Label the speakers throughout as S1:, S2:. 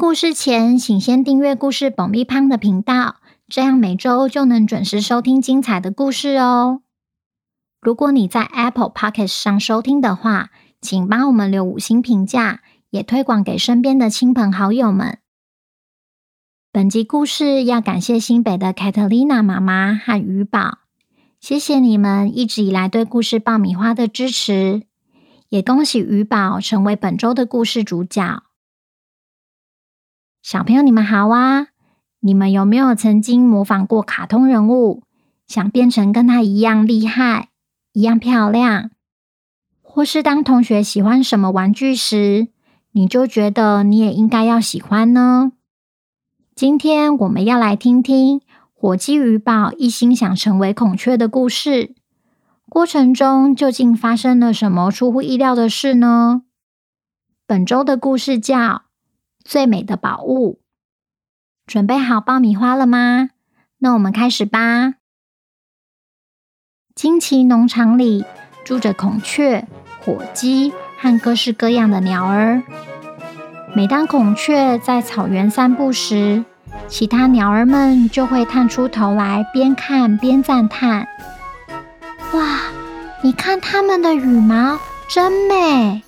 S1: 故事前，请先订阅故事爆米花的频道，这样每周就能准时收听精彩的故事哦。如果你在 Apple Podcast 上收听的话，请帮我们留五星评价，也推广给身边的亲朋好友们。本集故事要感谢新北的 Catalina 妈妈和鱼宝，谢谢你们一直以来对故事爆米花的支持，也恭喜鱼宝成为本周的故事主角。小朋友，你们好啊！你们有没有曾经模仿过卡通人物，想变成跟他一样厉害、一样漂亮？或是当同学喜欢什么玩具时，你就觉得你也应该要喜欢呢？今天我们要来听听火鸡鱼宝一心想成为孔雀的故事，过程中究竟发生了什么出乎意料的事呢？本周的故事叫。最美的宝物，准备好爆米花了吗？那我们开始吧。惊奇农场里住着孔雀、火鸡和各式各样的鸟儿。每当孔雀在草原散步时，其他鸟儿们就会探出头来，边看边赞叹：“哇，你看它们的羽毛真美！”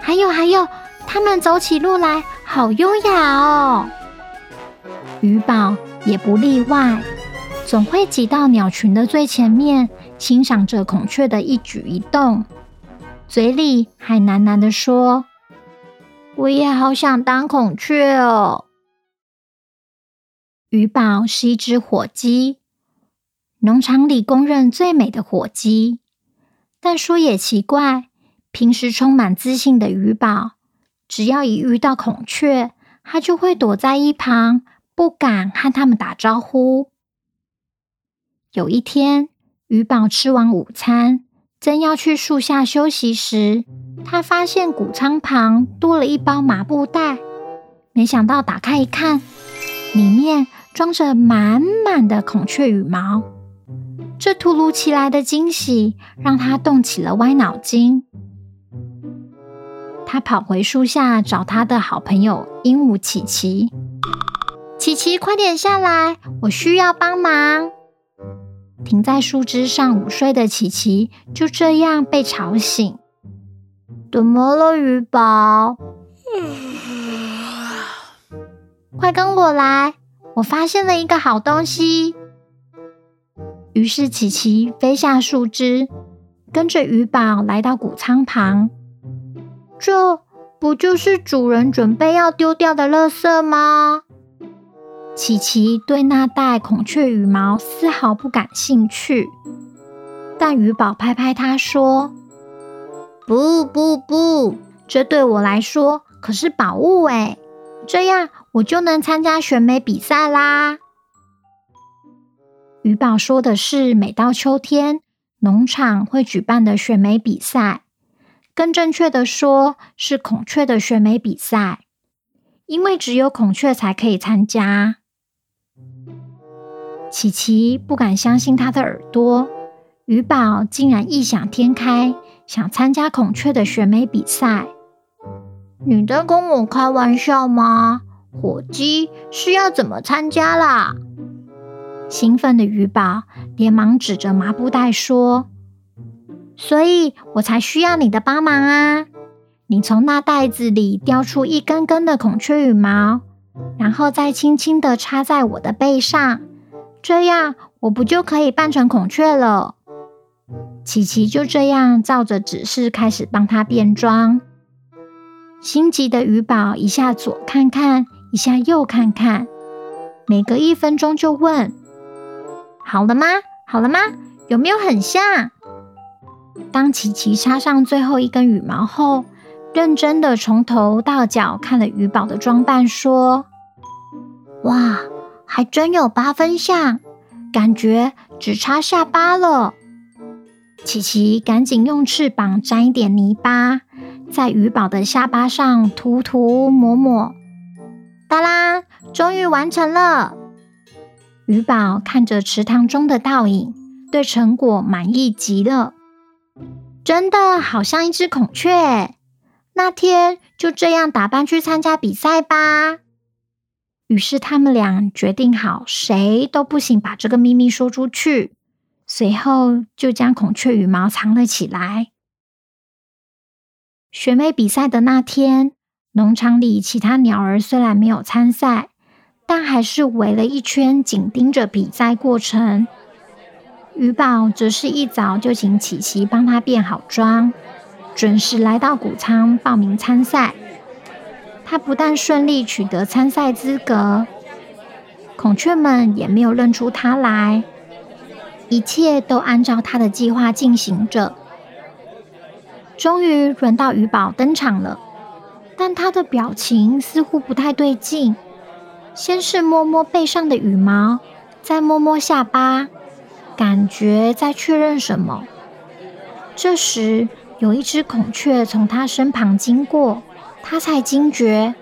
S1: 还有，还有。他们走起路来好优雅哦，鱼宝也不例外，总会挤到鸟群的最前面，欣赏着孔雀的一举一动，嘴里还喃喃地说：“我也好想当孔雀哦。”鱼宝是一只火鸡，农场里公认最美的火鸡。但说也奇怪，平时充满自信的鱼宝。只要一遇到孔雀，它就会躲在一旁，不敢和它们打招呼。有一天，鱼宝吃完午餐，正要去树下休息时，他发现谷仓旁多了一包麻布袋。没想到打开一看，里面装着满满的孔雀羽毛。这突如其来的惊喜让他动起了歪脑筋。他跑回树下找他的好朋友鹦鹉琪琪。琪琪，快点下来，我需要帮忙。停在树枝上午睡的琪琪就这样被吵醒。怎么了，鱼宝？快跟我来，我发现了一个好东西。于是琪琪飞下树枝，跟着鱼宝来到谷仓旁。这不就是主人准备要丢掉的垃圾吗？琪琪对那袋孔雀羽毛丝毫不感兴趣，但鱼宝拍拍他说：“不不不，这对我来说可是宝物诶，这样我就能参加选美比赛啦。”鱼宝说的是，每到秋天，农场会举办的选美比赛。更正确的说，是孔雀的选美比赛，因为只有孔雀才可以参加。琪琪不敢相信他的耳朵，鱼宝竟然异想天开，想参加孔雀的选美比赛。你在跟我开玩笑吗？火鸡是要怎么参加啦？兴奋的鱼宝连忙指着麻布袋说。所以我才需要你的帮忙啊！你从那袋子里叼出一根根的孔雀羽毛，然后再轻轻地插在我的背上，这样我不就可以扮成孔雀了？琪琪就这样照着指示开始帮他变装。心急的鱼宝一下左看看，一下右看看，每隔一分钟就问：“好了吗？好了吗？有没有很像？”当琪琪插上最后一根羽毛后，认真的从头到脚看了鱼宝的装扮，说：“哇，还真有八分像，感觉只差下巴了。琪琪赶紧用翅膀沾一点泥巴，在鱼宝的下巴上涂涂抹抹。哒啦，终于完成了！鱼宝看着池塘中的倒影，对成果满意极了。真的好像一只孔雀。那天就这样打扮去参加比赛吧。于是他们俩决定好，谁都不行把这个秘密说出去。随后就将孔雀羽毛藏了起来。选美比赛的那天。农场里其他鸟儿虽然没有参赛，但还是围了一圈，紧盯着比赛过程。鱼宝则是一早就请琪琪帮他变好妆，准时来到谷仓报名参赛。他不但顺利取得参赛资格，孔雀们也没有认出他来，一切都按照他的计划进行着。终于轮到鱼宝登场了。但他的表情似乎不太对劲，先是摸摸背上的羽毛，再摸摸下巴，感觉在确认什么。这时，有一只孔雀从他身旁经过，他才惊觉：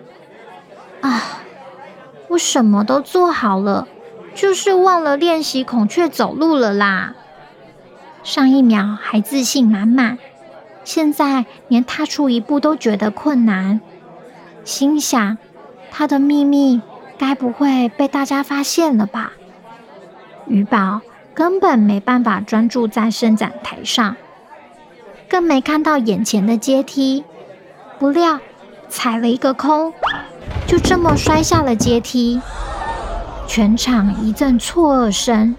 S1: 啊，我什么都做好了，就是忘了练习孔雀走路了啦！上一秒还自信满满，现在连踏出一步都觉得困难。心想，他的秘密该不会被大家发现了吧？鱼宝根本没办法专注在伸展台上，更没看到眼前的阶梯。不料踩了一个空，就这么摔下了阶梯。全场一阵错愕声，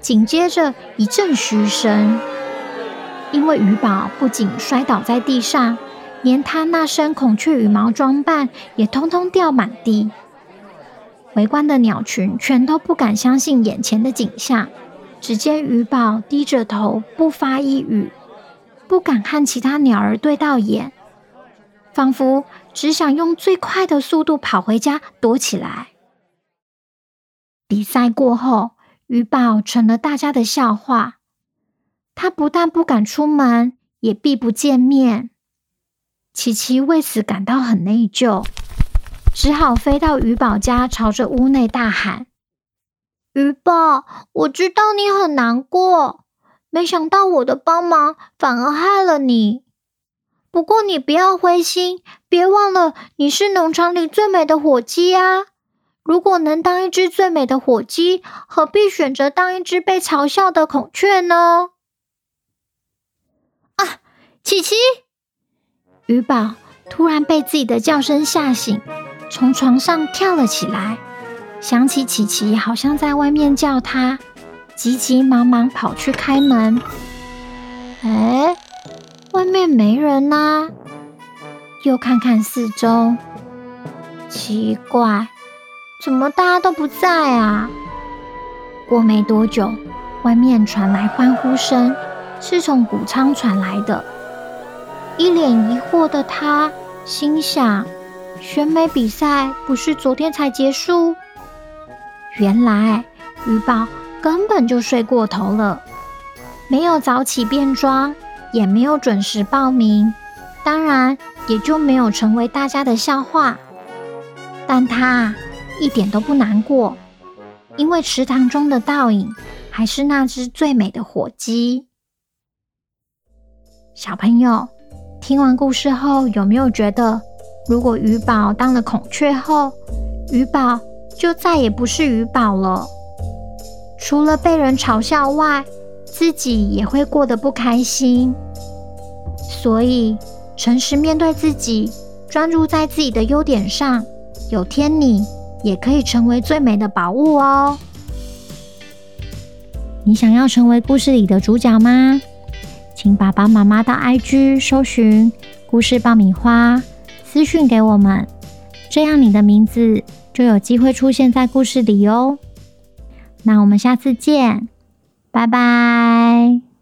S1: 紧接着一阵嘘声，因为鱼宝不仅摔倒在地上。连他那身孔雀羽毛装扮也通通掉满地，围观的鸟群全都不敢相信眼前的景象。只见鱼宝低着头不发一语，不敢和其他鸟儿对到眼，仿佛只想用最快的速度跑回家躲起来。比赛过后，鱼宝成了大家的笑话。他不但不敢出门，也避不见面。琪琪为此感到很内疚，只好飞到鱼宝家，朝着屋内大喊：“鱼宝，我知道你很难过，没想到我的帮忙反而害了你。不过你不要灰心，别忘了你是农场里最美的火鸡啊！如果能当一只最美的火鸡，何必选择当一只被嘲笑的孔雀呢？”啊，琪琪！鱼宝突然被自己的叫声吓醒，从床上跳了起来，想起琪琪好像在外面叫他，急急忙忙跑去开门。哎，外面没人呐！又看看四周，奇怪，怎么大家都不在啊？过没多久，外面传来欢呼声，是从谷仓传来的。一脸疑惑的他心想：“选美比赛不是昨天才结束？原来鱼宝根本就睡过头了，没有早起变装，也没有准时报名，当然也就没有成为大家的笑话。但他一点都不难过，因为池塘中的倒影还是那只最美的火鸡。小朋友。”听完故事后，有没有觉得，如果鱼宝当了孔雀后，鱼宝就再也不是鱼宝了？除了被人嘲笑外，自己也会过得不开心。所以，诚实面对自己，专注在自己的优点上，有天你也可以成为最美的宝物哦。你想要成为故事里的主角吗？请爸爸妈妈到 IG 搜寻故事爆米花，私讯给我们，这样你的名字就有机会出现在故事里哦。那我们下次见，拜拜。